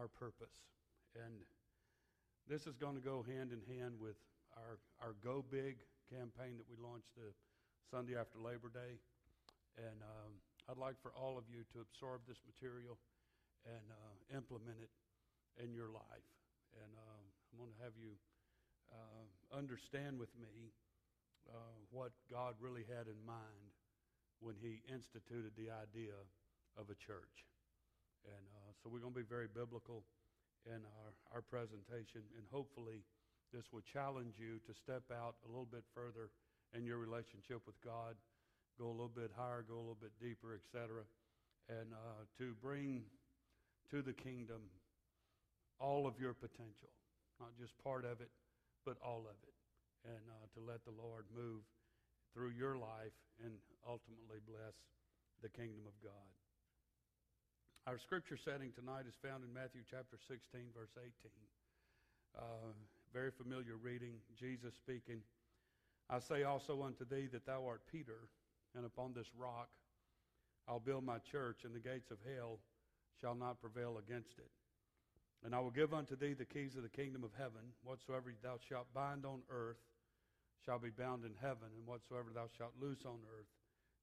our purpose. And this is going to go hand in hand with our, our Go Big campaign that we launched the Sunday after Labor Day. And um, I'd like for all of you to absorb this material and uh, implement it in your life. And uh, I'm going to have you uh, understand with me uh, what God really had in mind when He instituted the idea of a church. And uh, so we're going to be very biblical in our, our presentation, and hopefully this will challenge you to step out a little bit further in your relationship with God, go a little bit higher, go a little bit deeper, etc., and uh, to bring to the kingdom all of your potential, not just part of it, but all of it, and uh, to let the Lord move through your life and ultimately bless the kingdom of God. Our scripture setting tonight is found in Matthew chapter 16, verse 18. Uh, very familiar reading, Jesus speaking. I say also unto thee that thou art Peter, and upon this rock I'll build my church, and the gates of hell shall not prevail against it. And I will give unto thee the keys of the kingdom of heaven. Whatsoever thou shalt bind on earth shall be bound in heaven, and whatsoever thou shalt loose on earth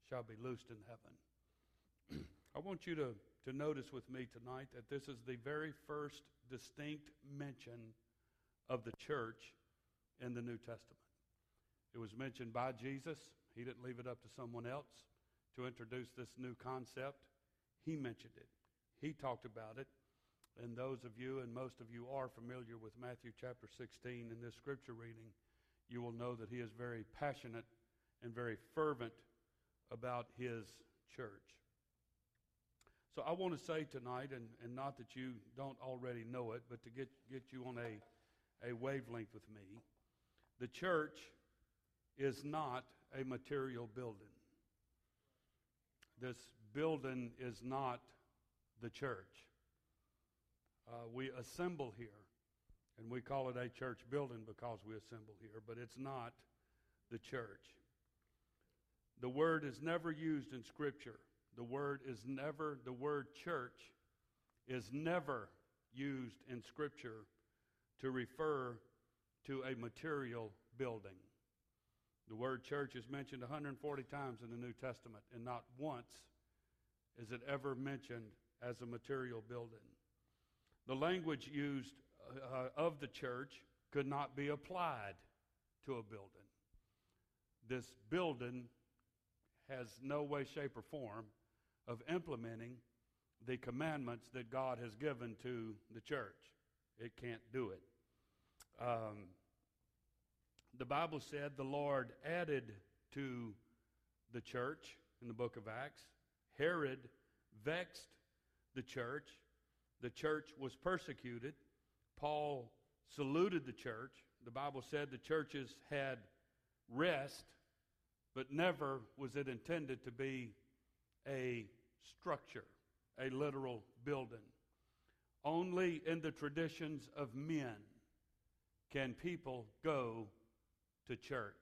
shall be loosed in heaven. I want you to, to notice with me tonight that this is the very first distinct mention of the church in the New Testament. It was mentioned by Jesus. He didn't leave it up to someone else to introduce this new concept. He mentioned it, he talked about it. And those of you, and most of you are familiar with Matthew chapter 16 in this scripture reading, you will know that he is very passionate and very fervent about his church. So I want to say tonight, and, and not that you don't already know it, but to get, get you on a, a wavelength with me, the church is not a material building. This building is not the church. Uh, we assemble here, and we call it a church building because we assemble here, but it's not the church. The word is never used in Scripture the word is never, the word church is never used in Scripture to refer to a material building. The word church is mentioned 140 times in the New Testament, and not once is it ever mentioned as a material building. The language used uh, of the church could not be applied to a building. This building has no way, shape, or form of implementing the commandments that God has given to the church. It can't do it. Um, the Bible said the Lord added to the church in the book of Acts. Herod vexed the church. The church was persecuted. Paul saluted the church. The Bible said the churches had rest, but never was it intended to be a structure, a literal building. Only in the traditions of men can people go to church.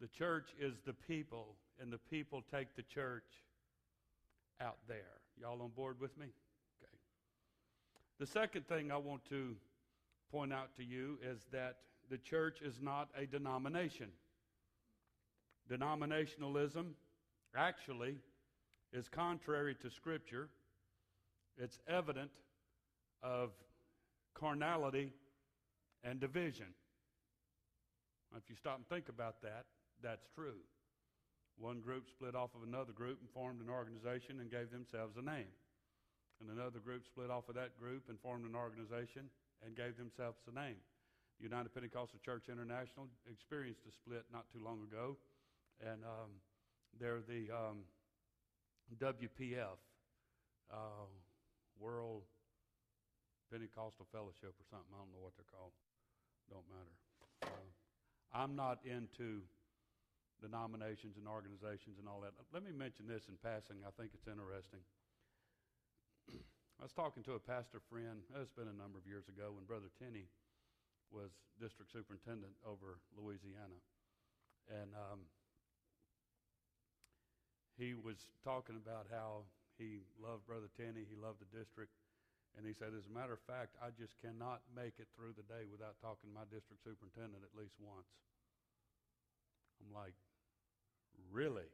The church is the people, and the people take the church out there. Y'all on board with me? Okay. The second thing I want to point out to you is that the church is not a denomination. Denominationalism actually is contrary to Scripture. It's evident of carnality and division. If you stop and think about that, that's true. One group split off of another group and formed an organization and gave themselves a name. And another group split off of that group and formed an organization and gave themselves a name. The United Pentecostal Church International experienced a split not too long ago and um, they're the um, WPF, uh, World Pentecostal Fellowship or something. I don't know what they're called. Don't matter. Uh, I'm not into denominations and organizations and all that. Let me mention this in passing. I think it's interesting. I was talking to a pastor friend. It's been a number of years ago when Brother Tenney was district superintendent over Louisiana, and um, he was talking about how he loved Brother Tenney, he loved the district. And he said, as a matter of fact, I just cannot make it through the day without talking to my district superintendent at least once. I'm like, really?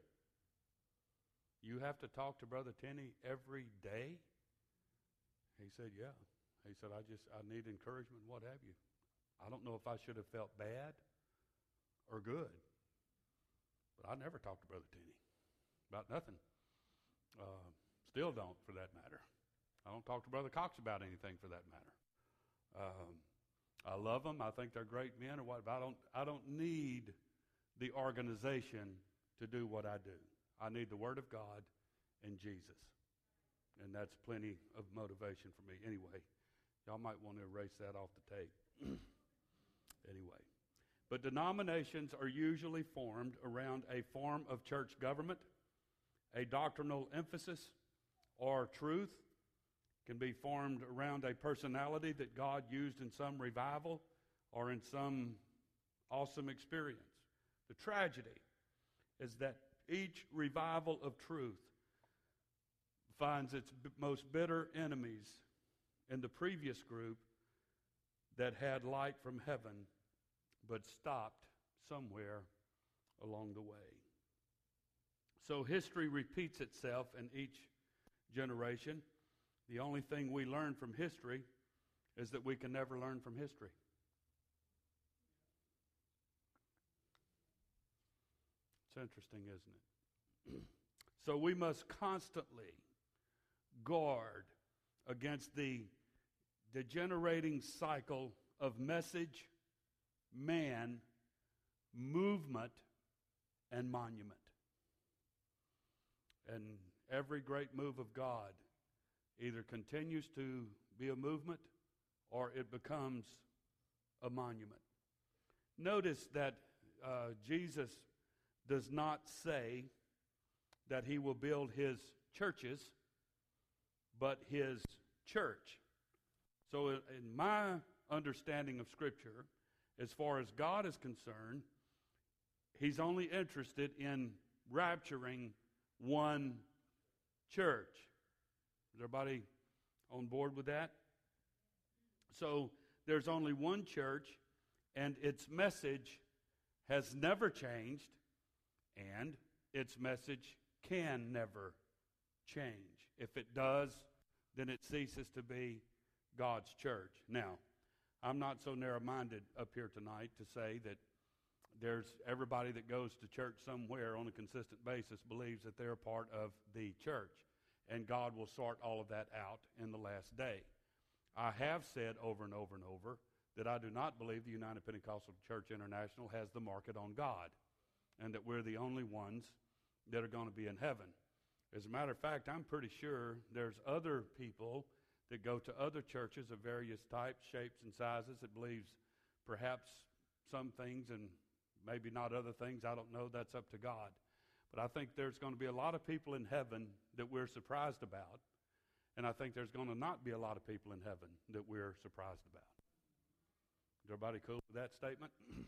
You have to talk to Brother Tenney every day? He said, yeah. He said, I just, I need encouragement, what have you. I don't know if I should have felt bad or good. But I never talked to Brother Tenney about nothing. Uh, still don't, for that matter. I don't talk to Brother Cox about anything, for that matter. Um, I love them. I think they're great men, or what. But I don't. I don't need the organization to do what I do. I need the Word of God and Jesus, and that's plenty of motivation for me. Anyway, y'all might want to erase that off the tape. anyway. But denominations are usually formed around a form of church government, a doctrinal emphasis, or truth. Can be formed around a personality that God used in some revival or in some awesome experience. The tragedy is that each revival of truth finds its b- most bitter enemies in the previous group that had light from heaven but stopped somewhere along the way. So history repeats itself in each generation. The only thing we learn from history is that we can never learn from history. It's interesting, isn't it? so we must constantly guard against the degenerating cycle of message man, movement, and monument. And every great move of God either continues to be a movement or it becomes a monument. Notice that uh, Jesus does not say that he will build his churches, but his church. So, in my understanding of Scripture, as far as God is concerned, He's only interested in rapturing one church. Is everybody on board with that? So there's only one church, and its message has never changed, and its message can never change. If it does, then it ceases to be God's church. Now, I'm not so narrow minded up here tonight to say that there's everybody that goes to church somewhere on a consistent basis believes that they're part of the church. And God will sort all of that out in the last day. I have said over and over and over that I do not believe the United Pentecostal Church International has the market on God and that we're the only ones that are going to be in heaven. As a matter of fact, I'm pretty sure there's other people that go to other churches of various types, shapes, and sizes that believes perhaps some things and maybe not other things. I don't know. That's up to God. But I think there's going to be a lot of people in heaven that we're surprised about. And I think there's going to not be a lot of people in heaven that we're surprised about. Is everybody cool with that statement?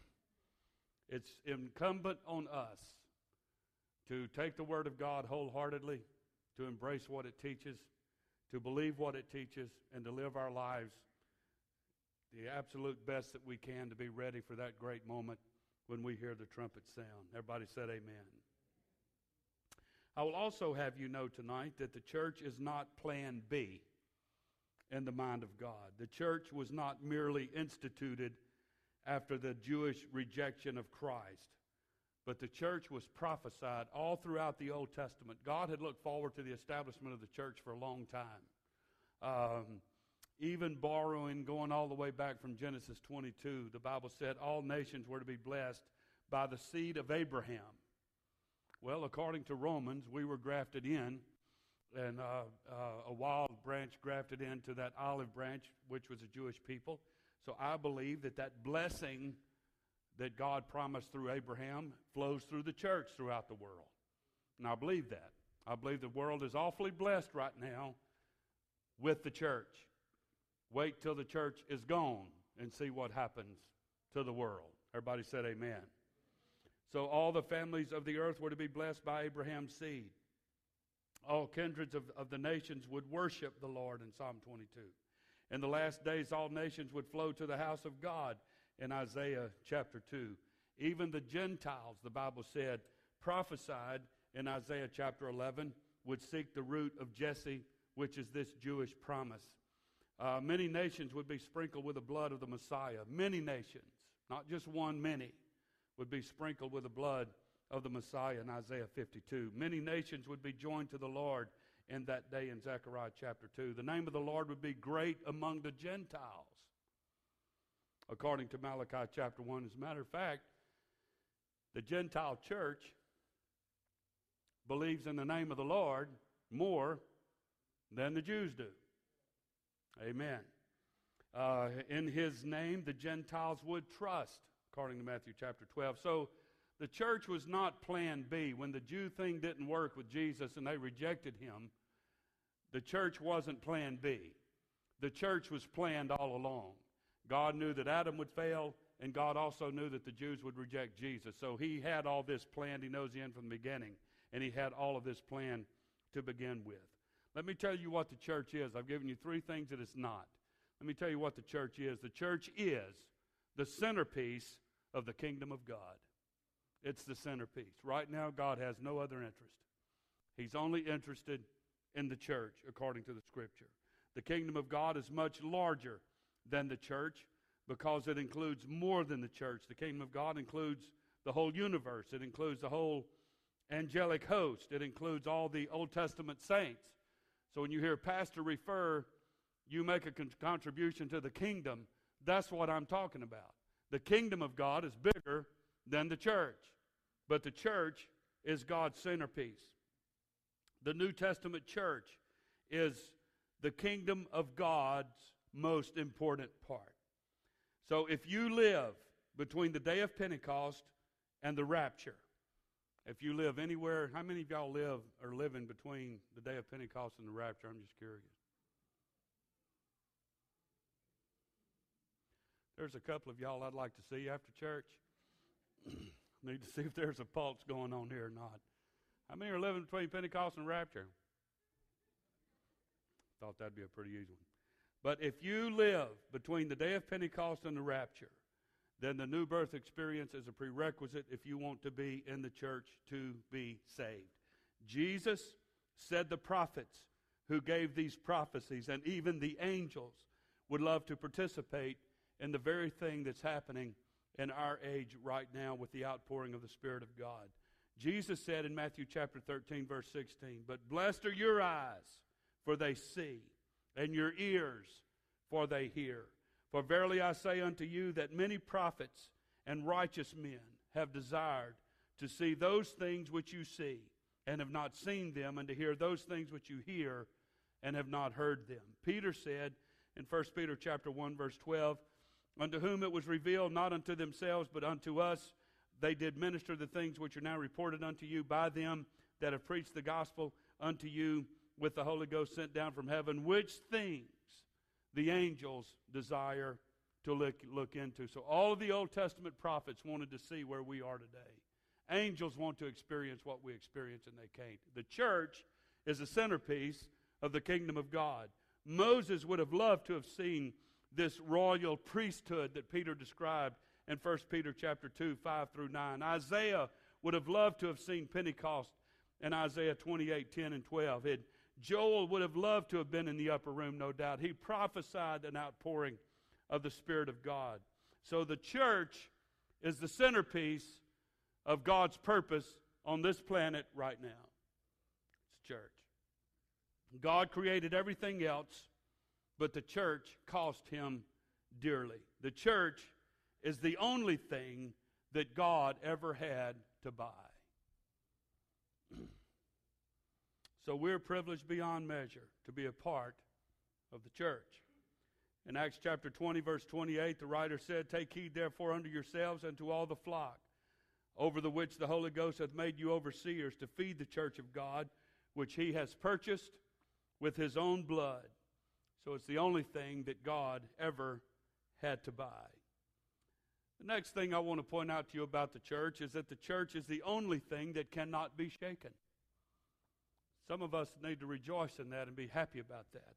it's incumbent on us to take the Word of God wholeheartedly, to embrace what it teaches, to believe what it teaches and to live our lives the absolute best that we can to be ready for that great moment when we hear the trumpet sound. Everybody said amen. I will also have you know tonight that the church is not plan B in the mind of God. The church was not merely instituted after the Jewish rejection of Christ, but the church was prophesied all throughout the Old Testament. God had looked forward to the establishment of the church for a long time. Um, even borrowing, going all the way back from Genesis 22, the Bible said all nations were to be blessed by the seed of Abraham. Well, according to Romans, we were grafted in, and uh, uh, a wild branch grafted into that olive branch, which was a Jewish people. So I believe that that blessing that God promised through Abraham flows through the church throughout the world. And I believe that. I believe the world is awfully blessed right now with the church. Wait till the church is gone and see what happens to the world. Everybody said amen. So all the families of the earth were to be blessed by Abraham's seed. all kindreds of, of the nations would worship the Lord in Psalm 22. In the last days, all nations would flow to the house of God in Isaiah chapter 2. Even the Gentiles, the Bible said, prophesied in Isaiah chapter 11, would seek the root of Jesse, which is this Jewish promise. Uh, many nations would be sprinkled with the blood of the Messiah. Many nations, not just one, many, would be sprinkled with the blood of the Messiah in Isaiah 52. Many nations would be joined to the Lord in that day in Zechariah chapter 2. The name of the Lord would be great among the Gentiles, according to Malachi chapter 1. As a matter of fact, the Gentile church believes in the name of the Lord more than the Jews do. Amen. Uh, in his name, the Gentiles would trust, according to Matthew chapter 12. So the church was not plan B. When the Jew thing didn't work with Jesus and they rejected him, the church wasn't plan B. The church was planned all along. God knew that Adam would fail, and God also knew that the Jews would reject Jesus. So he had all this planned. He knows the end from the beginning, and he had all of this planned to begin with. Let me tell you what the church is. I've given you three things that it's not. Let me tell you what the church is. The church is the centerpiece of the kingdom of God. It's the centerpiece. Right now, God has no other interest. He's only interested in the church, according to the scripture. The kingdom of God is much larger than the church because it includes more than the church. The kingdom of God includes the whole universe, it includes the whole angelic host, it includes all the Old Testament saints. So when you hear pastor refer, you make a con- contribution to the kingdom, that's what I'm talking about. The kingdom of God is bigger than the church. But the church is God's centerpiece. The New Testament church is the kingdom of God's most important part. So if you live between the day of Pentecost and the rapture, if you live anywhere, how many of y'all live or living between the day of Pentecost and the rapture? I'm just curious. There's a couple of y'all I'd like to see after church. Need to see if there's a pulse going on here or not. How many are living between Pentecost and rapture? Thought that'd be a pretty easy one. But if you live between the day of Pentecost and the rapture, then the new birth experience is a prerequisite if you want to be in the church to be saved. Jesus said the prophets who gave these prophecies and even the angels would love to participate in the very thing that's happening in our age right now with the outpouring of the Spirit of God. Jesus said in Matthew chapter 13, verse 16, But blessed are your eyes, for they see, and your ears, for they hear. For verily I say unto you that many prophets and righteous men have desired to see those things which you see, and have not seen them, and to hear those things which you hear, and have not heard them. Peter said in 1 Peter chapter 1, verse 12, unto whom it was revealed not unto themselves, but unto us. They did minister the things which are now reported unto you by them that have preached the gospel unto you with the Holy Ghost sent down from heaven, which things the angels desire to look, look into. So all of the Old Testament prophets wanted to see where we are today. Angels want to experience what we experience and they can't. The church is the centerpiece of the kingdom of God. Moses would have loved to have seen this royal priesthood that Peter described in 1 Peter chapter 2, 5 through 9. Isaiah would have loved to have seen Pentecost in Isaiah 28, 10 and 12. It, Joel would have loved to have been in the upper room, no doubt. He prophesied an outpouring of the Spirit of God. So the church is the centerpiece of God's purpose on this planet right now. It's church. God created everything else but the church cost him dearly. The church is the only thing that God ever had to buy. so we're privileged beyond measure to be a part of the church. In Acts chapter 20, verse 28, the writer said, Take heed therefore unto yourselves and to all the flock, over the which the Holy Ghost hath made you overseers, to feed the church of God, which he has purchased with his own blood. So it's the only thing that God ever had to buy. The next thing I want to point out to you about the church is that the church is the only thing that cannot be shaken. Some of us need to rejoice in that and be happy about that.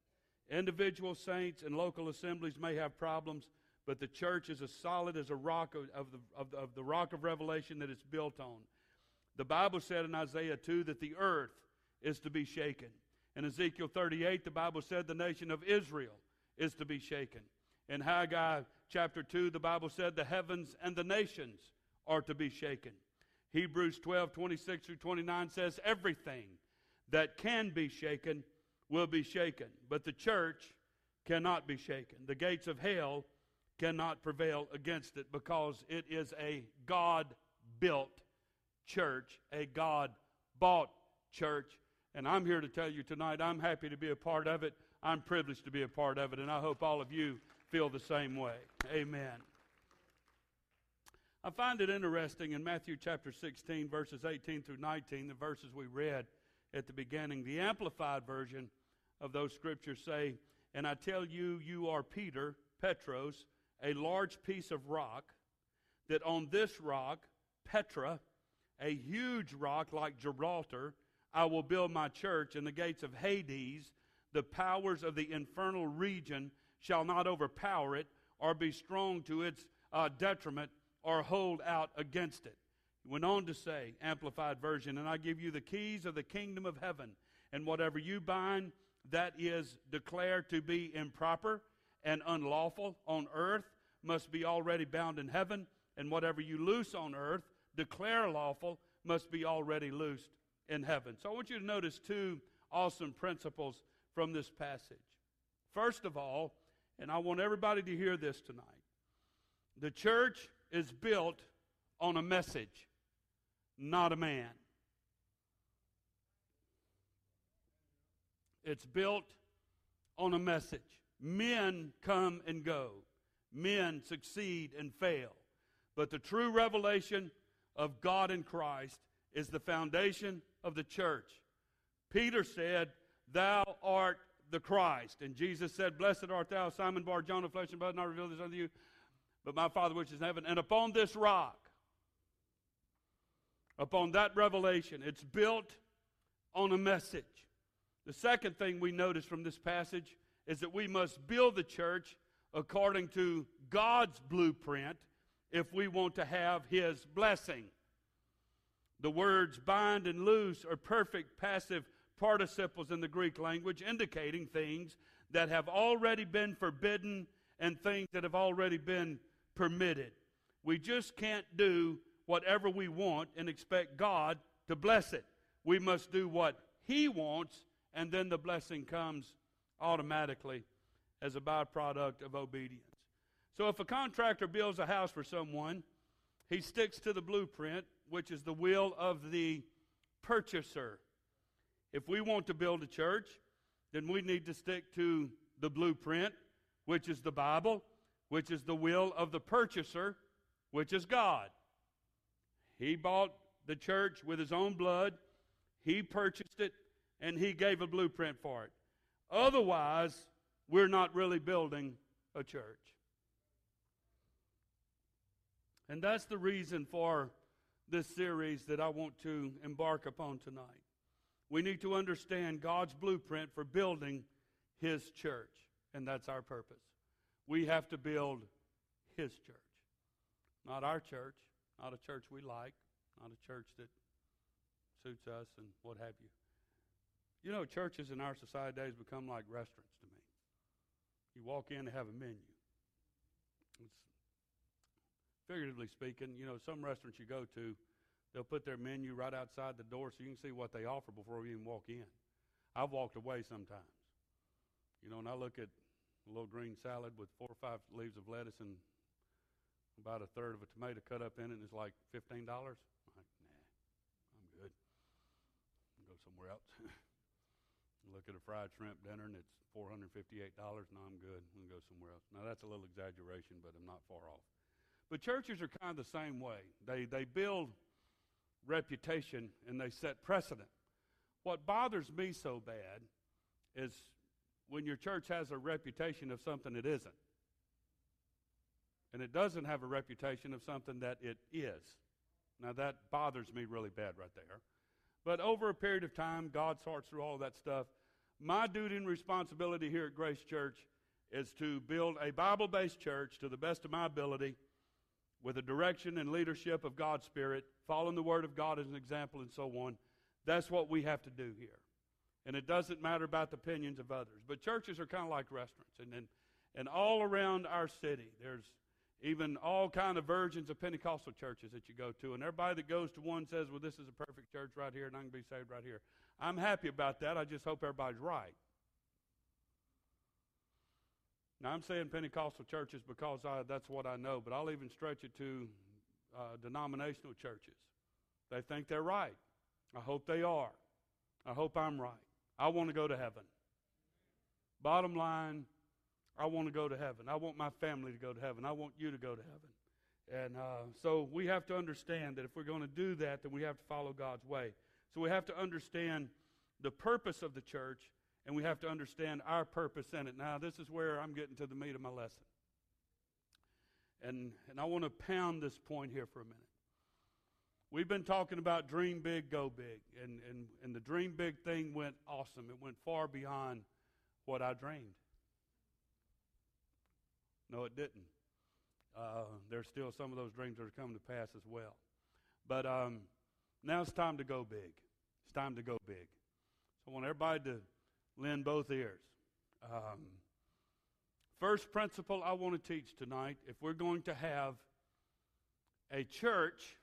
Individual saints and local assemblies may have problems, but the church is as solid as a rock of, of, the, of, of the rock of revelation that it's built on. The Bible said in Isaiah 2 that the earth is to be shaken. In Ezekiel 38, the Bible said the nation of Israel is to be shaken. In Haggai chapter 2, the Bible said the heavens and the nations are to be shaken. Hebrews 12, 26 through 29 says everything that can be shaken will be shaken, but the church cannot be shaken. The gates of hell cannot prevail against it because it is a God built church, a God bought church. And I'm here to tell you tonight, I'm happy to be a part of it. I'm privileged to be a part of it, and I hope all of you feel the same way. Amen. I find it interesting in Matthew chapter 16, verses 18 through 19, the verses we read at the beginning. The Amplified version of those scriptures say, And I tell you, you are Peter, Petros, a large piece of rock, that on this rock, Petra, a huge rock like Gibraltar, I will build my church, and the gates of Hades, the powers of the infernal region, shall not overpower it or be strong to its uh, detriment or hold out against it. Went on to say, Amplified Version, and I give you the keys of the kingdom of heaven, and whatever you bind that is declared to be improper and unlawful on earth must be already bound in heaven, and whatever you loose on earth, declare lawful, must be already loosed in heaven. So I want you to notice two awesome principles from this passage. First of all, and I want everybody to hear this tonight the church is built on a message, not a man. It's built on a message. Men come and go, men succeed and fail. But the true revelation of God in Christ is the foundation of the church. Peter said, Thou art the Christ. And Jesus said, Blessed art thou, Simon Bar Jonah, flesh and blood, not revealed this unto you, but my Father which is in heaven. And upon this rock, upon that revelation, it's built on a message. The second thing we notice from this passage is that we must build the church according to God's blueprint if we want to have His blessing. The words bind and loose are perfect passive participles in the Greek language, indicating things that have already been forbidden and things that have already been permitted. We just can't do whatever we want and expect God to bless it. We must do what He wants and then the blessing comes automatically as a byproduct of obedience. So if a contractor builds a house for someone, he sticks to the blueprint, which is the will of the purchaser. If we want to build a church, then we need to stick to the blueprint, which is the Bible, which is the will of the purchaser, which is God. He bought the church with his own blood, he purchased it, and He gave a blueprint for it. Otherwise, we're not really building a church. And that's the reason for this series that I want to embark upon tonight. We need to understand God's blueprint for building His church, and that's our purpose. We have to build His church, not our church, not a church we like, not a church that suits us and what have you. You know, churches in our society today has become like restaurants to me. You walk in, they have a menu. It's, figuratively speaking, you know, some restaurants you go to, they'll put their menu right outside the door so you can see what they offer before you even walk in. I've walked away sometimes. You know, and I look at a little green salad with four or five leaves of lettuce and about a third of a tomato cut up in it, it's like $15. I'm like, nah, I'm good. I'll go somewhere else. look at a fried shrimp dinner and it's $458. No, I'm good. Can go somewhere else. Now, that's a little exaggeration, but I'm not far off. But churches are kind of the same way. They, they build reputation and they set precedent. What bothers me so bad is when your church has a reputation of something it isn't. And it doesn't have a reputation of something that it is. Now, that bothers me really bad right there. But over a period of time, God sorts through all that stuff. My duty and responsibility here at Grace Church is to build a Bible based church to the best of my ability with the direction and leadership of God's Spirit, following the Word of God as an example, and so on. That's what we have to do here. And it doesn't matter about the opinions of others. But churches are kind of like restaurants. And, and, and all around our city, there's even all kind of versions of Pentecostal churches that you go to. And everybody that goes to one says, well, this is a perfect church right here, and I can be saved right here. I'm happy about that. I just hope everybody's right. Now, I'm saying Pentecostal churches because I, that's what I know, but I'll even stretch it to uh, denominational churches. They think they're right. I hope they are. I hope I'm right. I want to go to heaven. Bottom line, I want to go to heaven. I want my family to go to heaven. I want you to go to heaven. And uh, so we have to understand that if we're going to do that, then we have to follow God's way. So we have to understand the purpose of the church and we have to understand our purpose in it. Now, this is where I'm getting to the meat of my lesson. And, and I want to pound this point here for a minute. We've been talking about dream big, go big. And, and, and the dream big thing went awesome. It went far beyond what I dreamed. No, it didn't. Uh, there's still some of those dreams that are coming to pass as well. But um, now it's time to go big. It's time to go big. So I want everybody to lend both ears. Um, first principle I want to teach tonight if we're going to have a church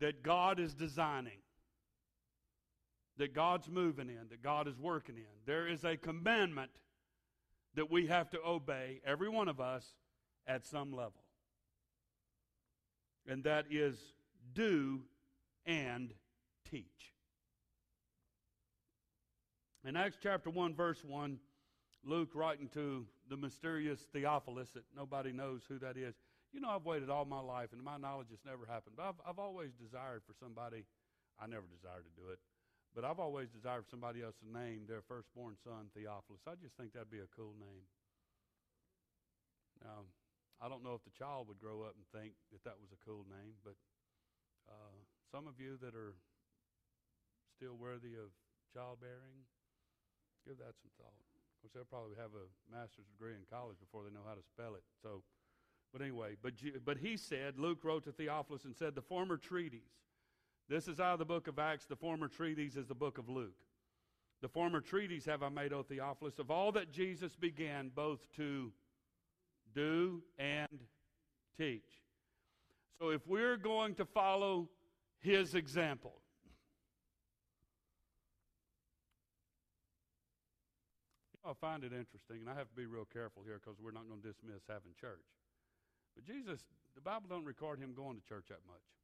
that God is designing, that God's moving in, that God is working in, there is a commandment that we have to obey, every one of us, at some level. And that is do and teach. In Acts chapter 1, verse 1, Luke writing to the mysterious Theophilus that nobody knows who that is. You know, I've waited all my life, and my knowledge has never happened. But I've, I've always desired for somebody, I never desired to do it, but I've always desired somebody else to name their firstborn son Theophilus. I just think that'd be a cool name. Now, I don't know if the child would grow up and think that that was a cool name, but uh, some of you that are still worthy of childbearing, Give that some thought. Of course, they'll probably have a master's degree in college before they know how to spell it. So, but anyway, but, but he said, Luke wrote to Theophilus and said, the former treatise. This is out of the book of Acts. The former treatise is the book of Luke. The former treatise have I made, O Theophilus, of all that Jesus began both to do and teach. So if we're going to follow his example, I find it interesting, and I have to be real careful here because we're not going to dismiss having church. But Jesus, the Bible don't record him going to church that much.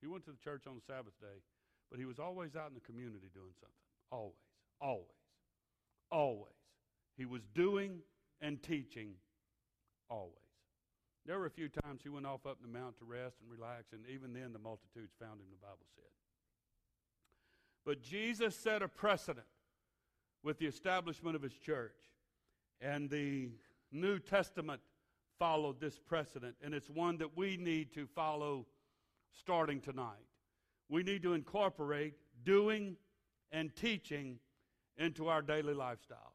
He went to the church on the Sabbath day, but he was always out in the community doing something. Always, always, always. He was doing and teaching always. There were a few times he went off up the mountain to rest and relax, and even then the multitudes found him, the Bible said. But Jesus set a precedent with the establishment of his church. And the New Testament followed this precedent, and it's one that we need to follow starting tonight. We need to incorporate doing and teaching into our daily lifestyle.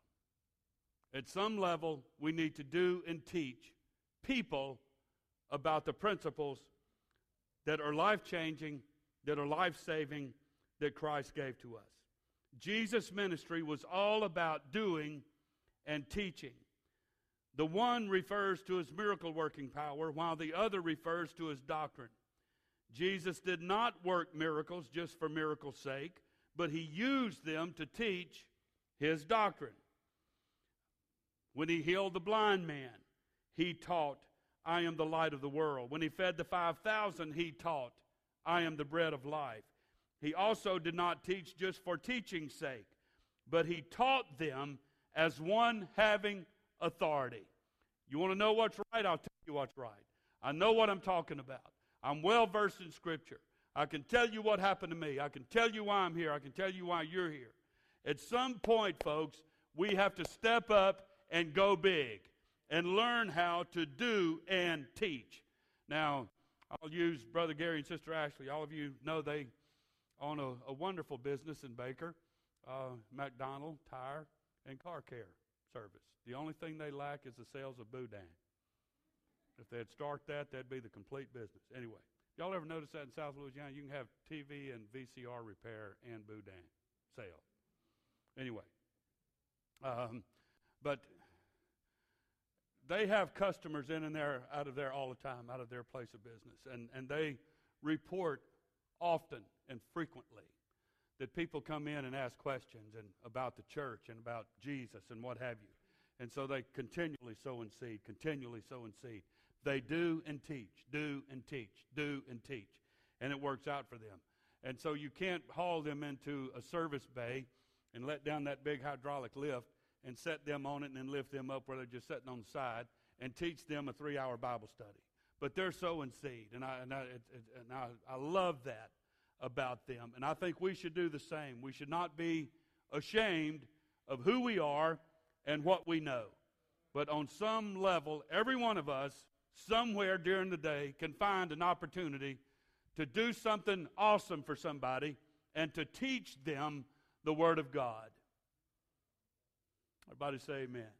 At some level, we need to do and teach people about the principles that are life changing, that are life saving, that Christ gave to us. Jesus' ministry was all about doing and teaching. The one refers to his miracle working power, while the other refers to his doctrine. Jesus did not work miracles just for miracle's sake, but he used them to teach his doctrine. When he healed the blind man, he taught, I am the light of the world. When he fed the 5,000, he taught, I am the bread of life. He also did not teach just for teaching's sake, but he taught them as one having authority. You want to know what's right? I'll tell you what's right. I know what I'm talking about. I'm well versed in Scripture. I can tell you what happened to me. I can tell you why I'm here. I can tell you why you're here. At some point, folks, we have to step up and go big and learn how to do and teach. Now, I'll use Brother Gary and Sister Ashley. All of you know they own a, a wonderful business in Baker, uh, McDonald Tire and Car Care Service. The only thing they lack is the sales of Boudin. If they'd start that, that'd be the complete business. Anyway, y'all ever notice that in South Louisiana? You can have TV and VCR repair and Boudin sale. Anyway, um, but they have customers in and there, out of there all the time, out of their place of business, and and they report often and frequently that people come in and ask questions and about the church and about Jesus and what have you. And so they continually sow and seed, continually sow and seed. They do and teach, do and teach, do and teach. And it works out for them. And so you can't haul them into a service bay and let down that big hydraulic lift and set them on it and then lift them up where they're just sitting on the side and teach them a three hour Bible study. But they're sowing seed. And I, and I, it, it, and I, I love that about them. And I think we should do the same. We should not be ashamed of who we are and what we know. But on some level, every one of us, somewhere during the day, can find an opportunity to do something awesome for somebody and to teach them the Word of God. Everybody say amen.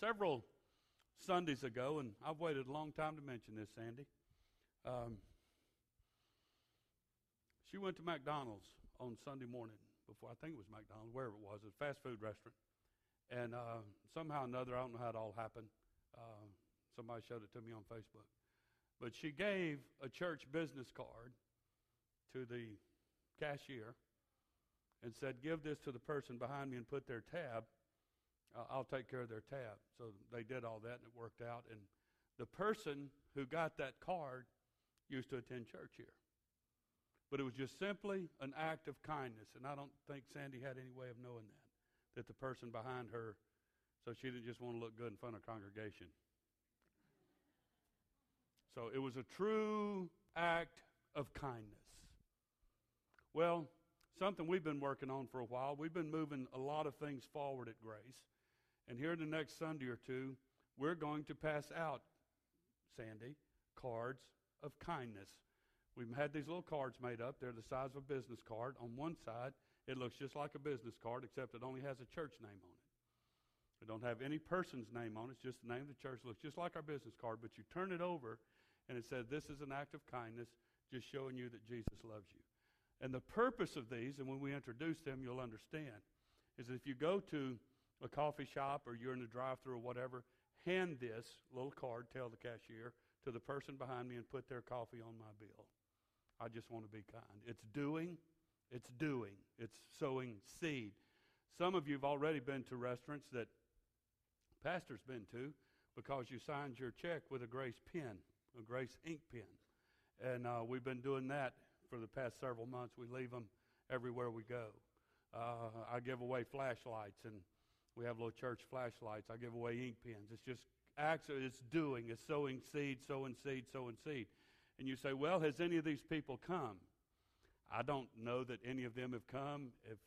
Several Sundays ago, and I've waited a long time to mention this, Sandy. Um, she went to McDonald's on Sunday morning before, I think it was McDonald's, wherever it was, a fast food restaurant. And uh, somehow or another, I don't know how it all happened. Uh, somebody showed it to me on Facebook. But she gave a church business card to the cashier and said, Give this to the person behind me and put their tab. Uh, I'll take care of their tab. So they did all that and it worked out. And the person who got that card used to attend church here. But it was just simply an act of kindness. And I don't think Sandy had any way of knowing that that the person behind her, so she didn't just want to look good in front of congregation. So it was a true act of kindness. Well, something we've been working on for a while. We've been moving a lot of things forward at Grace. And here in the next Sunday or two, we're going to pass out, Sandy, cards of kindness. We've had these little cards made up. They're the size of a business card. On one side, it looks just like a business card, except it only has a church name on it. It don't have any person's name on it. It's just the name of the church. It looks just like our business card, but you turn it over, and it said, "This is an act of kindness, just showing you that Jesus loves you." And the purpose of these, and when we introduce them, you'll understand, is that if you go to a coffee shop or you're in the drive-through or whatever, hand this little card, tell the cashier, to the person behind me and put their coffee on my bill. I just want to be kind. It's doing it's doing, it's sowing seed. Some of you have already been to restaurants that pastor's been to because you signed your check with a Grace pen, a Grace ink pen. And uh, we've been doing that for the past several months. We leave them everywhere we go. Uh, I give away flashlights, and we have little church flashlights. I give away ink pens. It's just acts. It's doing. It's sowing seed, sowing seed, sowing seed. And you say, well, has any of these people come? I don't know that any of them have come. If,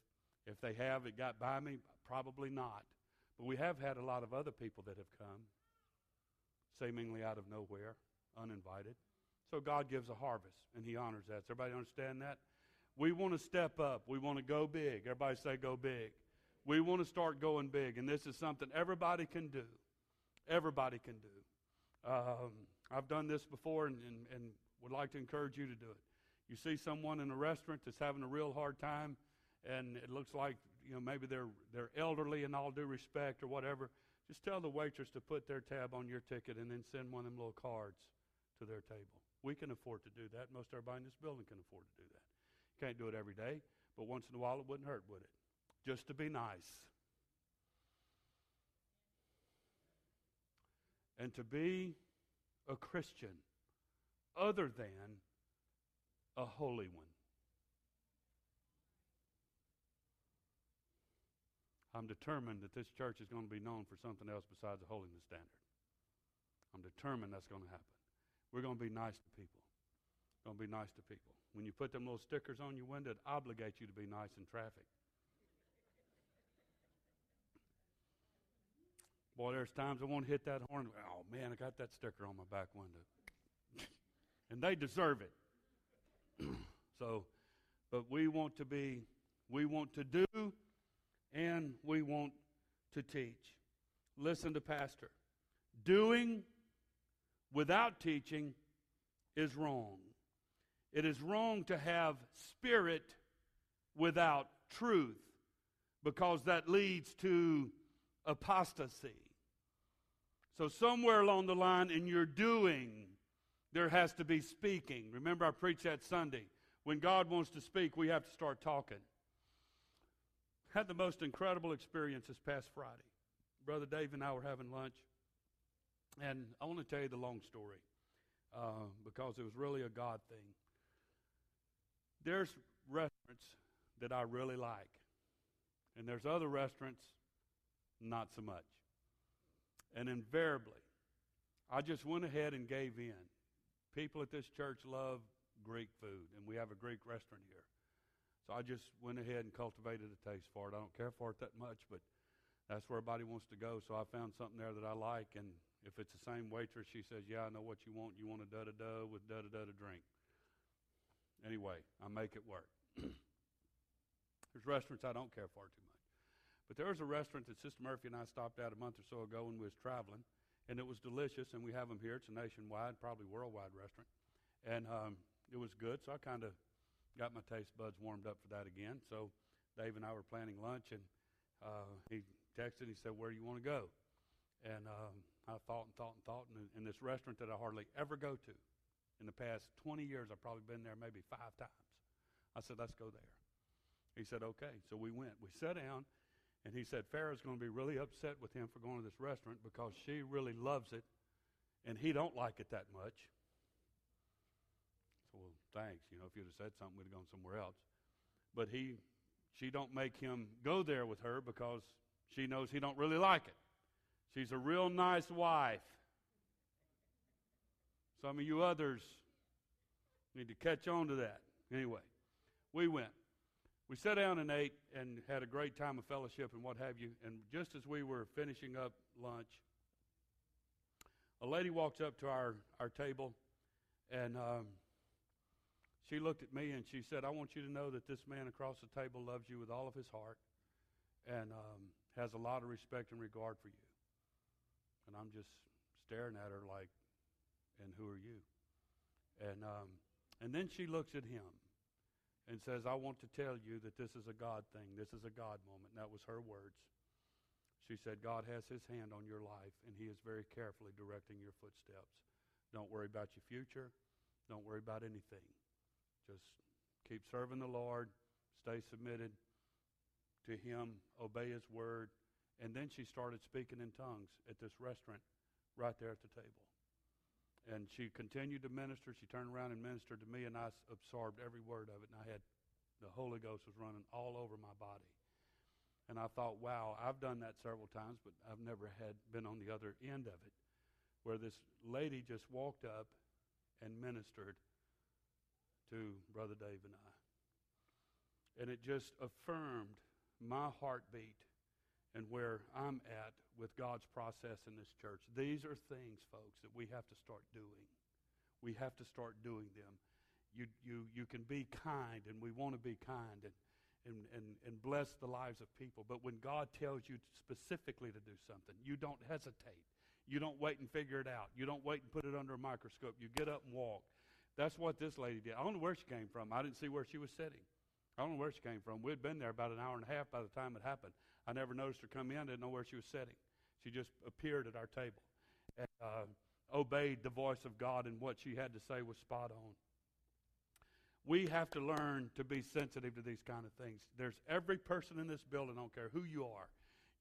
if they have, it got by me. Probably not. But we have had a lot of other people that have come, seemingly out of nowhere, uninvited. So God gives a harvest, and He honors that. Does everybody understand that? We want to step up. We want to go big. Everybody say, go big. We want to start going big, and this is something everybody can do. Everybody can do. Um, I've done this before and, and, and would like to encourage you to do it you see someone in a restaurant that's having a real hard time, and it looks like you know maybe they're they're elderly in all due respect or whatever, just tell the waitress to put their tab on your ticket and then send one of them little cards to their table. We can afford to do that. Most everybody in this building can afford to do that. You Can't do it every day, but once in a while it wouldn't hurt, would it? Just to be nice. And to be a Christian other than a holy one. I'm determined that this church is going to be known for something else besides a holiness standard. I'm determined that's going to happen. We're going to be nice to people. Going to be nice to people. When you put them little stickers on your window, it obligates you to be nice in traffic. Boy, there's times I want to hit that horn. Oh man, I got that sticker on my back window, and they deserve it. so but we want to be, we want to do, and we want to teach. Listen to Pastor. Doing without teaching is wrong. It is wrong to have spirit without truth because that leads to apostasy. So, somewhere along the line in your doing, there has to be speaking. Remember, I preached that Sunday. When God wants to speak, we have to start talking. Had the most incredible experience this past Friday. Brother Dave and I were having lunch, and I want to tell you the long story uh, because it was really a God thing. There's restaurants that I really like, and there's other restaurants not so much. And invariably, I just went ahead and gave in. People at this church love Greek food, and we have a Greek restaurant here. So I just went ahead and cultivated a taste for it. I don't care for it that much, but that's where everybody wants to go. So I found something there that I like, and if it's the same waitress, she says, "Yeah, I know what you want. You want a da da da with da da da to drink." Anyway, I make it work. There's restaurants I don't care for too much. But there was a restaurant that Sister Murphy and I stopped at a month or so ago when we was traveling, and it was delicious, and we have them here. It's a nationwide, probably worldwide restaurant. And um, it was good, so I kind of got my taste buds warmed up for that again. So Dave and I were planning lunch, and uh, he texted. He said, "Where do you want to go?" And um, I thought and thought and thought, and in this restaurant that I hardly ever go to, in the past 20 years, I've probably been there maybe five times. I said, "Let's go there." He said, "Okay." So we went. We sat down, and he said, "Farrah's going to be really upset with him for going to this restaurant because she really loves it, and he don't like it that much." So, well, thanks. You know, if you'd have said something, we'd have gone somewhere else. But he, she don't make him go there with her because she knows he don't really like it. She's a real nice wife. Some of you others need to catch on to that. Anyway, we went. We sat down and ate and had a great time of fellowship and what have you. And just as we were finishing up lunch, a lady walks up to our, our table and um, she looked at me and she said, I want you to know that this man across the table loves you with all of his heart and um, has a lot of respect and regard for you. And I'm just staring at her like, and who are you? And, um, and then she looks at him and says, I want to tell you that this is a God thing. This is a God moment. And that was her words. She said, God has his hand on your life, and he is very carefully directing your footsteps. Don't worry about your future. Don't worry about anything. Just keep serving the Lord, stay submitted to Him, obey His word. And then she started speaking in tongues at this restaurant right there at the table. And she continued to minister. She turned around and ministered to me, and I absorbed every word of it. And I had the Holy Ghost was running all over my body. And I thought, wow, I've done that several times, but I've never had been on the other end of it, where this lady just walked up and ministered to Brother Dave and I. And it just affirmed my heartbeat and where I'm at with God's process in this church. These are things, folks, that we have to start doing. We have to start doing them. You, you, you can be kind, and we want to be kind and, and, and, and bless the lives of people. But when God tells you specifically to do something, you don't hesitate. You don't wait and figure it out. You don't wait and put it under a microscope. You get up and walk. That's what this lady did. I don't know where she came from. I didn't see where she was sitting. I don't know where she came from. We'd been there about an hour and a half by the time it happened. I never noticed her come in. Didn't know where she was sitting. She just appeared at our table and uh, obeyed the voice of God, and what she had to say was spot on. We have to learn to be sensitive to these kind of things. There's every person in this building, I don't care who you are,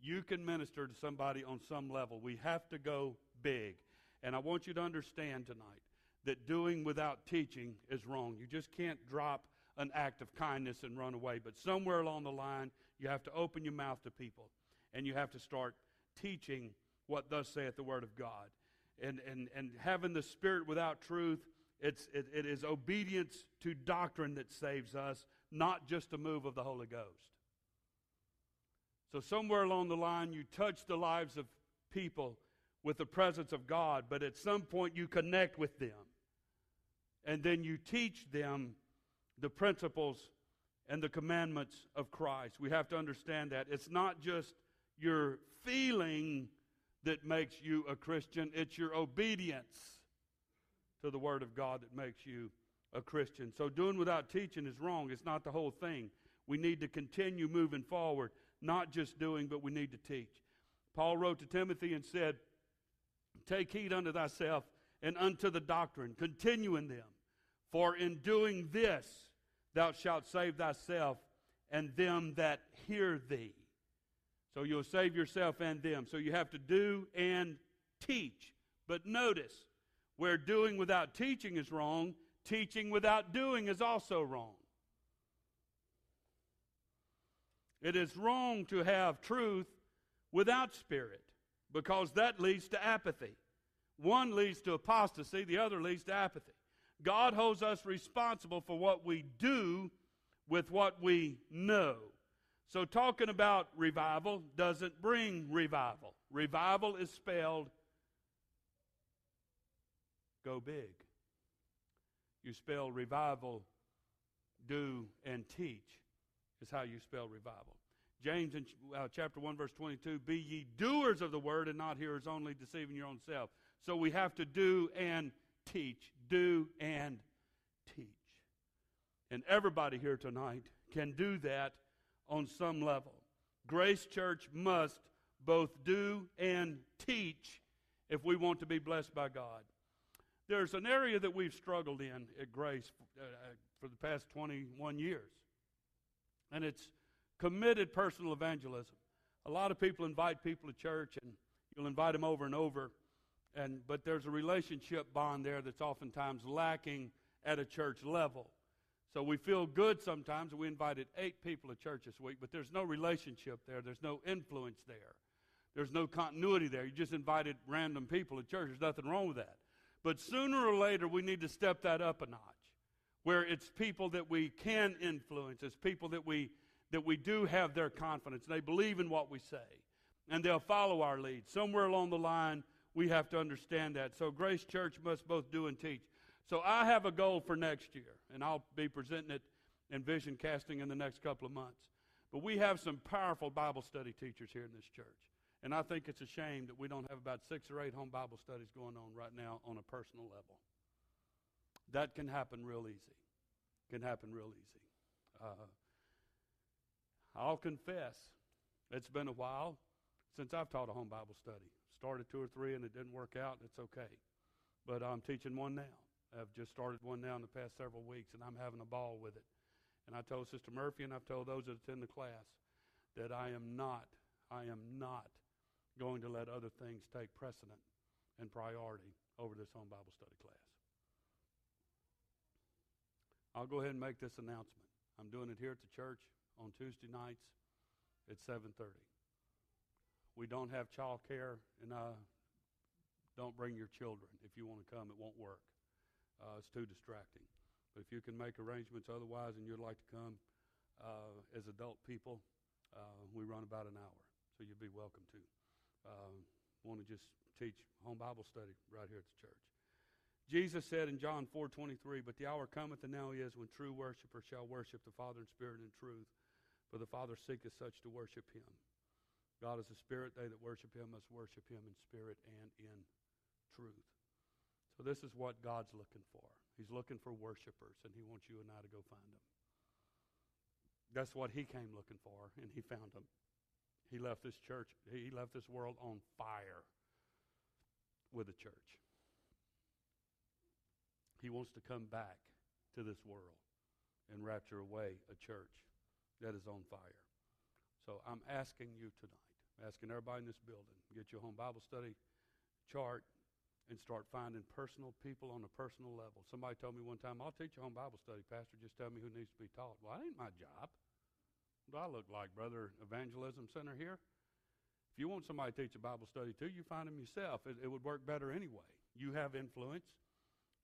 you can minister to somebody on some level. We have to go big. And I want you to understand tonight that doing without teaching is wrong. You just can't drop an act of kindness and run away. But somewhere along the line, you have to open your mouth to people and you have to start teaching what thus saith the Word of God. And, and, and having the Spirit without truth, it's, it, it is obedience to doctrine that saves us, not just a move of the Holy Ghost. So, somewhere along the line, you touch the lives of people with the presence of God, but at some point, you connect with them and then you teach them the principles and the commandments of Christ. We have to understand that. It's not just your feeling that makes you a Christian, it's your obedience to the Word of God that makes you a Christian. So doing without teaching is wrong. It's not the whole thing. We need to continue moving forward, not just doing, but we need to teach. Paul wrote to Timothy and said, Take heed unto thyself and unto the doctrine, continue in them. For in doing this, thou shalt save thyself and them that hear thee. So you'll save yourself and them. So you have to do and teach. But notice, where doing without teaching is wrong, teaching without doing is also wrong. It is wrong to have truth without spirit because that leads to apathy. One leads to apostasy, the other leads to apathy. God holds us responsible for what we do with what we know. So, talking about revival doesn't bring revival. Revival is spelled go big. You spell revival, do, and teach, is how you spell revival. James in uh, chapter 1, verse 22 Be ye doers of the word and not hearers only, deceiving your own self. So we have to do and teach. Do and teach. And everybody here tonight can do that on some level. Grace Church must both do and teach if we want to be blessed by God. There's an area that we've struggled in at Grace uh, uh for the past 21 years, and it's committed personal evangelism. A lot of people invite people to church, and you'll invite them over and over, and but there's a relationship bond there that's oftentimes lacking at a church level. So we feel good sometimes. We invited eight people to church this week, but there's no relationship there. There's no influence there. There's no continuity there. You just invited random people to church. There's nothing wrong with that. But sooner or later, we need to step that up a notch, where it's people that we can influence. It's people that we that we do have their confidence. They believe in what we say, and they'll follow our lead. Somewhere along the line, we have to understand that. So Grace Church must both do and teach. So I have a goal for next year, and I'll be presenting it in vision casting in the next couple of months. But we have some powerful Bible study teachers here in this church. And I think it's a shame that we don't have about six or eight home Bible studies going on right now on a personal level. That can happen real easy. Can happen real easy. Uh, I'll confess, it's been a while since I've taught a home Bible study. Started two or three and it didn't work out. It's okay. But I'm teaching one now. I've just started one now in the past several weeks, and I'm having a ball with it. And I told Sister Murphy, and I've told those that attend the class, that I am not, I am not going to let other things take precedent and priority over this home Bible study class. I'll go ahead and make this announcement. I'm doing it here at the church on Tuesday nights at 7:30. We don't have child care, and uh, don't bring your children. If you want to come, it won't work. Uh, it's too distracting. But if you can make arrangements otherwise and you'd like to come uh, as adult people, uh, we run about an hour. So you'd be welcome to. Uh, want to just teach home Bible study right here at the church. Jesus said in John 4:23, "But the hour cometh and now is when true worshipers shall worship the Father in spirit and truth, for the Father seeketh such to worship him." God is a spirit; they that worship him must worship him in spirit and in truth. So this is what God's looking for. He's looking for worshipers, and he wants you and I to go find them. That's what he came looking for, and he found them. He left this church, he left this world on fire with the church. He wants to come back to this world and rapture away a church that is on fire. So I'm asking you tonight, asking everybody in this building, get your home Bible study chart and start finding personal people on a personal level. Somebody told me one time, I'll teach you home Bible study, Pastor. Just tell me who needs to be taught. Well, that ain't my job. What do I look like, Brother Evangelism Center here? If you want somebody to teach a Bible study to, you find them yourself. It, it would work better anyway. You have influence,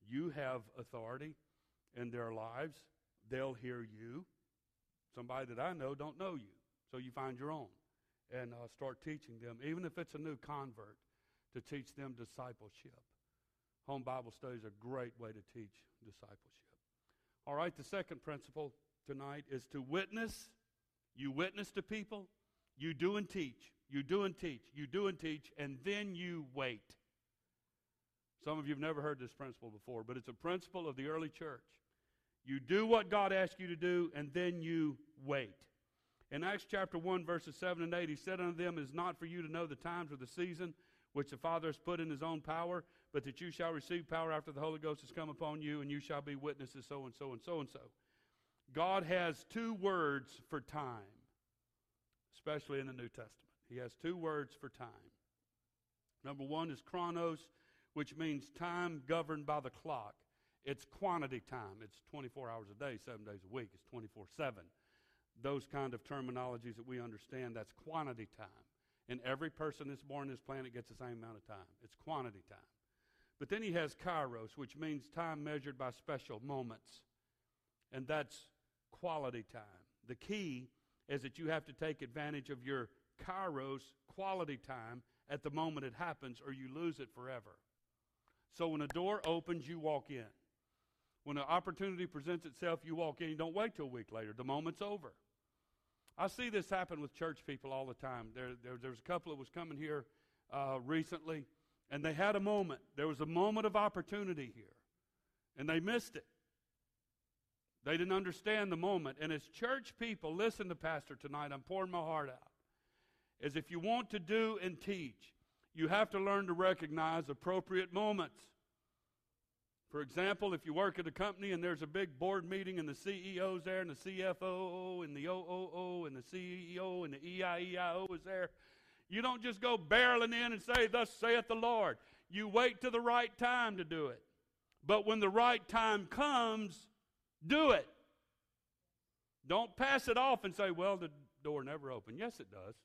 you have authority in their lives. They'll hear you. Somebody that I know don't know you, so you find your own and uh, start teaching them, even if it's a new convert to teach them discipleship. Home Bible study is a great way to teach discipleship. All right, the second principle tonight is to witness. You witness to people, you do and teach, you do and teach, you do and teach, and then you wait. Some of you have never heard this principle before, but it's a principle of the early church. You do what God asks you to do, and then you wait. In Acts chapter 1, verses 7 and 8, he said unto them, is not for you to know the times or the season which the Father has put in his own power, but that you shall receive power after the Holy Ghost has come upon you, and you shall be witnesses so and so and so and so. God has two words for time, especially in the New Testament. He has two words for time. Number one is chronos, which means time governed by the clock. It's quantity time. It's 24 hours a day, seven days a week. It's 24 7. Those kind of terminologies that we understand, that's quantity time. And every person that's born on this planet gets the same amount of time. It's quantity time. But then he has kairos, which means time measured by special moments. And that's quality time. The key is that you have to take advantage of your kairos quality time at the moment it happens, or you lose it forever. So when a door opens, you walk in. When an opportunity presents itself, you walk in. You don't wait till a week later. The moment's over. I see this happen with church people all the time. There, there, there was a couple that was coming here uh, recently, and they had a moment. There was a moment of opportunity here, and they missed it. They didn't understand the moment. And as church people, listen to Pastor tonight. I'm pouring my heart out. Is if you want to do and teach, you have to learn to recognize appropriate moments. For example, if you work at a company and there's a big board meeting and the CEO's there and the CFO and the OOO and the CEO and the EIEIO is there, you don't just go barreling in and say, Thus saith the Lord. You wait to the right time to do it. But when the right time comes, do it. Don't pass it off and say, Well, the door never opened. Yes, it does.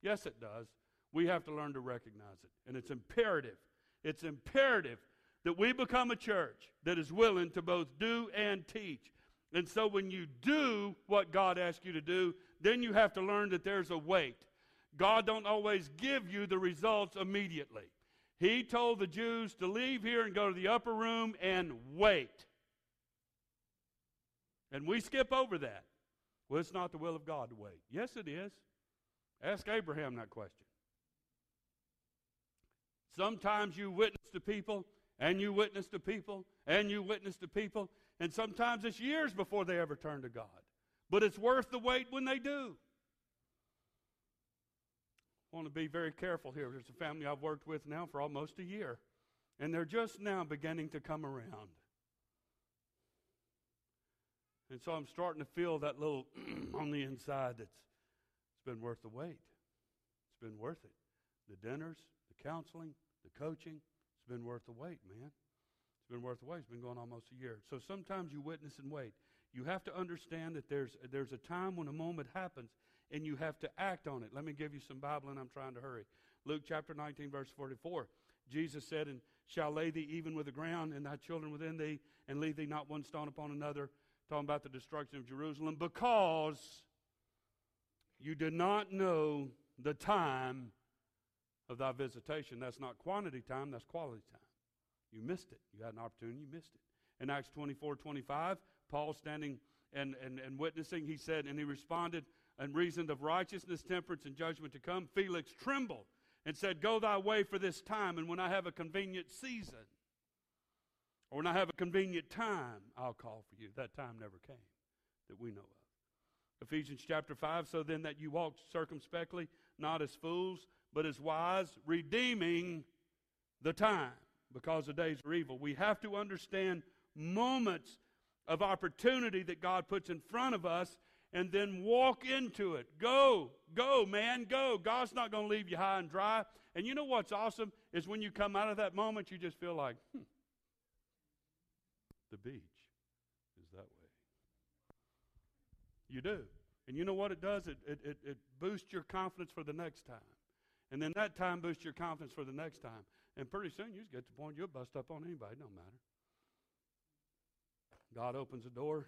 Yes, it does. We have to learn to recognize it. And it's imperative. It's imperative that we become a church that is willing to both do and teach. And so when you do what God asks you to do, then you have to learn that there's a wait. God don't always give you the results immediately. He told the Jews to leave here and go to the upper room and wait. And we skip over that. Well, it's not the will of God to wait. Yes, it is. Ask Abraham that question. Sometimes you witness to people and you witness to people, and you witness to people, and sometimes it's years before they ever turn to God. But it's worth the wait when they do. I want to be very careful here. There's a family I've worked with now for almost a year, and they're just now beginning to come around. And so I'm starting to feel that little on the inside that's it's been worth the wait. It's been worth it. The dinners, the counseling, the coaching, it's been worth the wait, man. It's been worth the wait. It's been going almost a year. So sometimes you witness and wait. You have to understand that there's, there's a time when a moment happens and you have to act on it. Let me give you some Bible and I'm trying to hurry. Luke chapter 19, verse 44. Jesus said, And shall lay thee even with the ground, and thy children within thee, and leave thee not one stone upon another. Talking about the destruction of Jerusalem, because you did not know the time of thy visitation. That's not quantity time, that's quality time. You missed it. You had an opportunity, you missed it. In Acts 24 25, Paul standing and, and, and witnessing, he said, and he responded and reasoned of righteousness, temperance, and judgment to come. Felix trembled and said, Go thy way for this time, and when I have a convenient season, or when I have a convenient time, I'll call for you. That time never came that we know of. Ephesians chapter 5 So then that you walk circumspectly, not as fools, but as wise, redeeming the time because the days are evil. We have to understand moments of opportunity that God puts in front of us and then walk into it. Go, go, man, go. God's not going to leave you high and dry. And you know what's awesome is when you come out of that moment, you just feel like, hmm, the beach is that way. You do. And you know what it does? It, it, it, it boosts your confidence for the next time. And then that time boosts your confidence for the next time. And pretty soon you just get to the point you'll bust up on anybody. no matter. God opens a door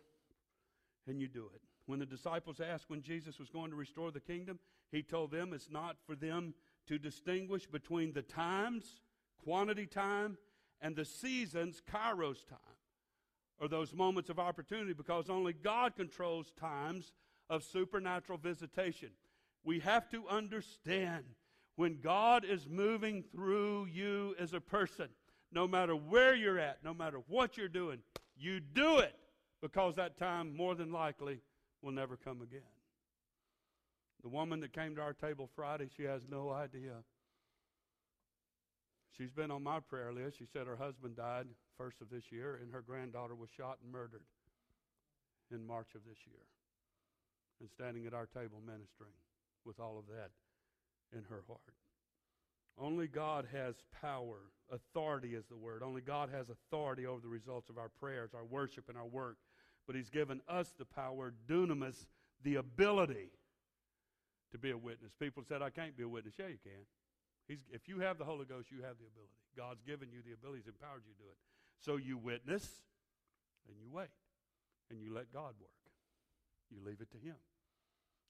and you do it. When the disciples asked when Jesus was going to restore the kingdom, he told them it's not for them to distinguish between the times, quantity time, and the seasons, kairos time. or those moments of opportunity because only God controls times of supernatural visitation. We have to understand when God is moving through you as a person, no matter where you're at, no matter what you're doing, you do it because that time more than likely will never come again. The woman that came to our table Friday, she has no idea. She's been on my prayer list. She said her husband died first of this year, and her granddaughter was shot and murdered in March of this year. And standing at our table ministering with all of that in her heart. Only God has power. Authority is the word. Only God has authority over the results of our prayers, our worship, and our work. But He's given us the power, dunamis, the ability to be a witness. People said, I can't be a witness. Yeah, you can. He's, if you have the Holy Ghost, you have the ability. God's given you the ability, He's empowered you to do it. So you witness and you wait and you let God work. You leave it to Him.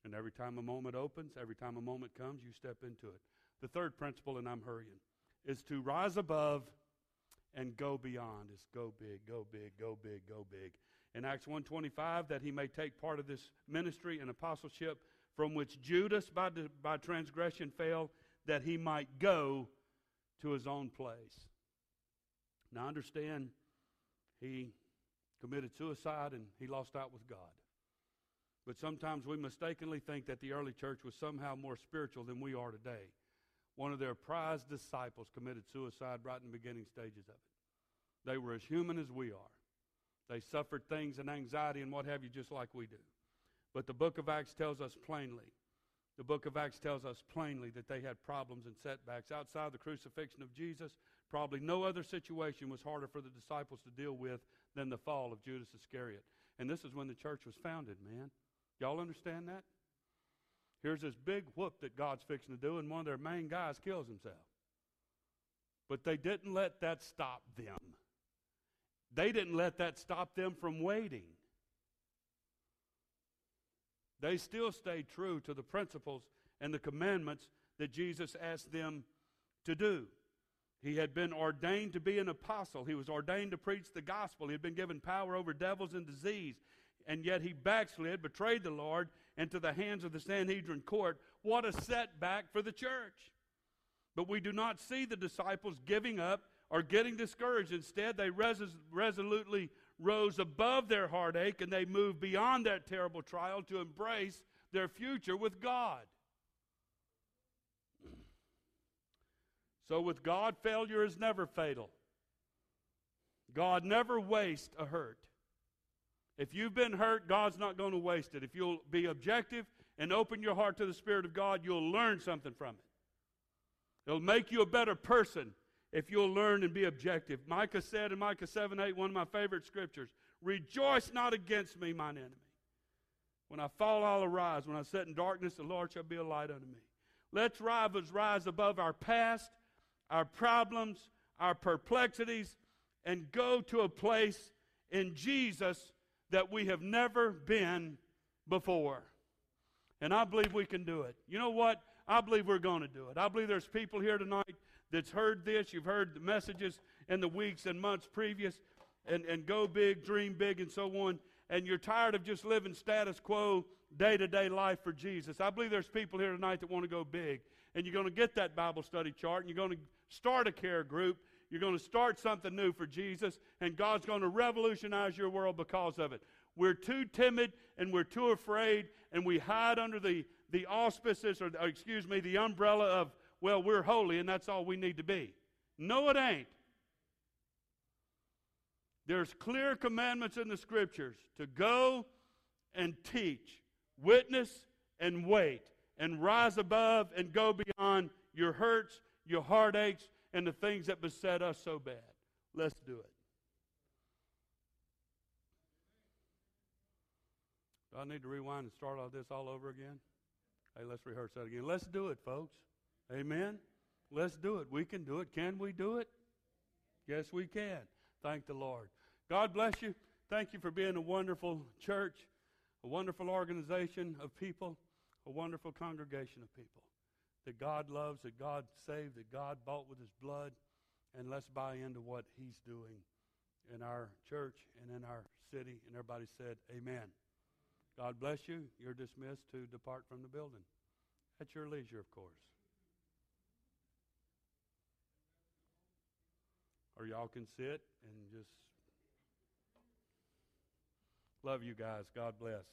And every time a moment opens, every time a moment comes, you step into it. The third principle, and I'm hurrying, is to rise above and go beyond. Is go big, go big, go big, go big. In Acts 125, that he may take part of this ministry and apostleship from which Judas by, by transgression fell, that he might go to his own place. Now understand, he committed suicide and he lost out with God. But sometimes we mistakenly think that the early church was somehow more spiritual than we are today. One of their prized disciples committed suicide right in the beginning stages of it. They were as human as we are. They suffered things and anxiety and what have you, just like we do. But the book of Acts tells us plainly, the book of Acts tells us plainly that they had problems and setbacks. Outside the crucifixion of Jesus, probably no other situation was harder for the disciples to deal with than the fall of Judas Iscariot. And this is when the church was founded, man. Y'all understand that? Here's this big whoop that God's fixing to do, and one of their main guys kills himself. But they didn't let that stop them. They didn't let that stop them from waiting. They still stayed true to the principles and the commandments that Jesus asked them to do. He had been ordained to be an apostle. He was ordained to preach the gospel. He had been given power over devils and disease and yet he backslid, betrayed the Lord into the hands of the Sanhedrin court. What a setback for the church. But we do not see the disciples giving up or getting discouraged. Instead, they res- resolutely rose above their heartache and they moved beyond that terrible trial to embrace their future with God. So, with God, failure is never fatal. God never wastes a hurt. If you've been hurt, God's not going to waste it. If you'll be objective and open your heart to the Spirit of God, you'll learn something from it. It'll make you a better person if you'll learn and be objective. Micah said in Micah 7 8, one of my favorite scriptures Rejoice not against me, mine enemy. When I fall, I'll arise. When I sit in darkness, the Lord shall be a light unto me. Let's rise, rise above our past, our problems, our perplexities, and go to a place in Jesus that we have never been before. And I believe we can do it. You know what? I believe we're going to do it. I believe there's people here tonight that's heard this. You've heard the messages in the weeks and months previous, and, and go big, dream big, and so on. And you're tired of just living status quo, day to day life for Jesus. I believe there's people here tonight that want to go big. And you're going to get that Bible study chart, and you're going to start a care group, you're going to start something new for Jesus, and God's going to revolutionize your world because of it. We're too timid and we're too afraid, and we hide under the, the auspices, or, or excuse me, the umbrella of, well, we're holy and that's all we need to be. No, it ain't. There's clear commandments in the scriptures to go and teach, witness and wait, and rise above and go beyond your hurts, your heartaches, and the things that beset us so bad. Let's do it. Do I need to rewind and start all this all over again? Hey, let's rehearse that again. Let's do it, folks. Amen. Let's do it. We can do it. Can we do it? Yes, we can. Thank the Lord. God bless you. Thank you for being a wonderful church, a wonderful organization of people, a wonderful congregation of people that God loves, that God saved, that God bought with his blood, and let's buy into what he's doing in our church and in our city. And everybody said, Amen. God bless you. You're dismissed to depart from the building. At your leisure, of course. Or y'all can sit and just love you guys. God bless.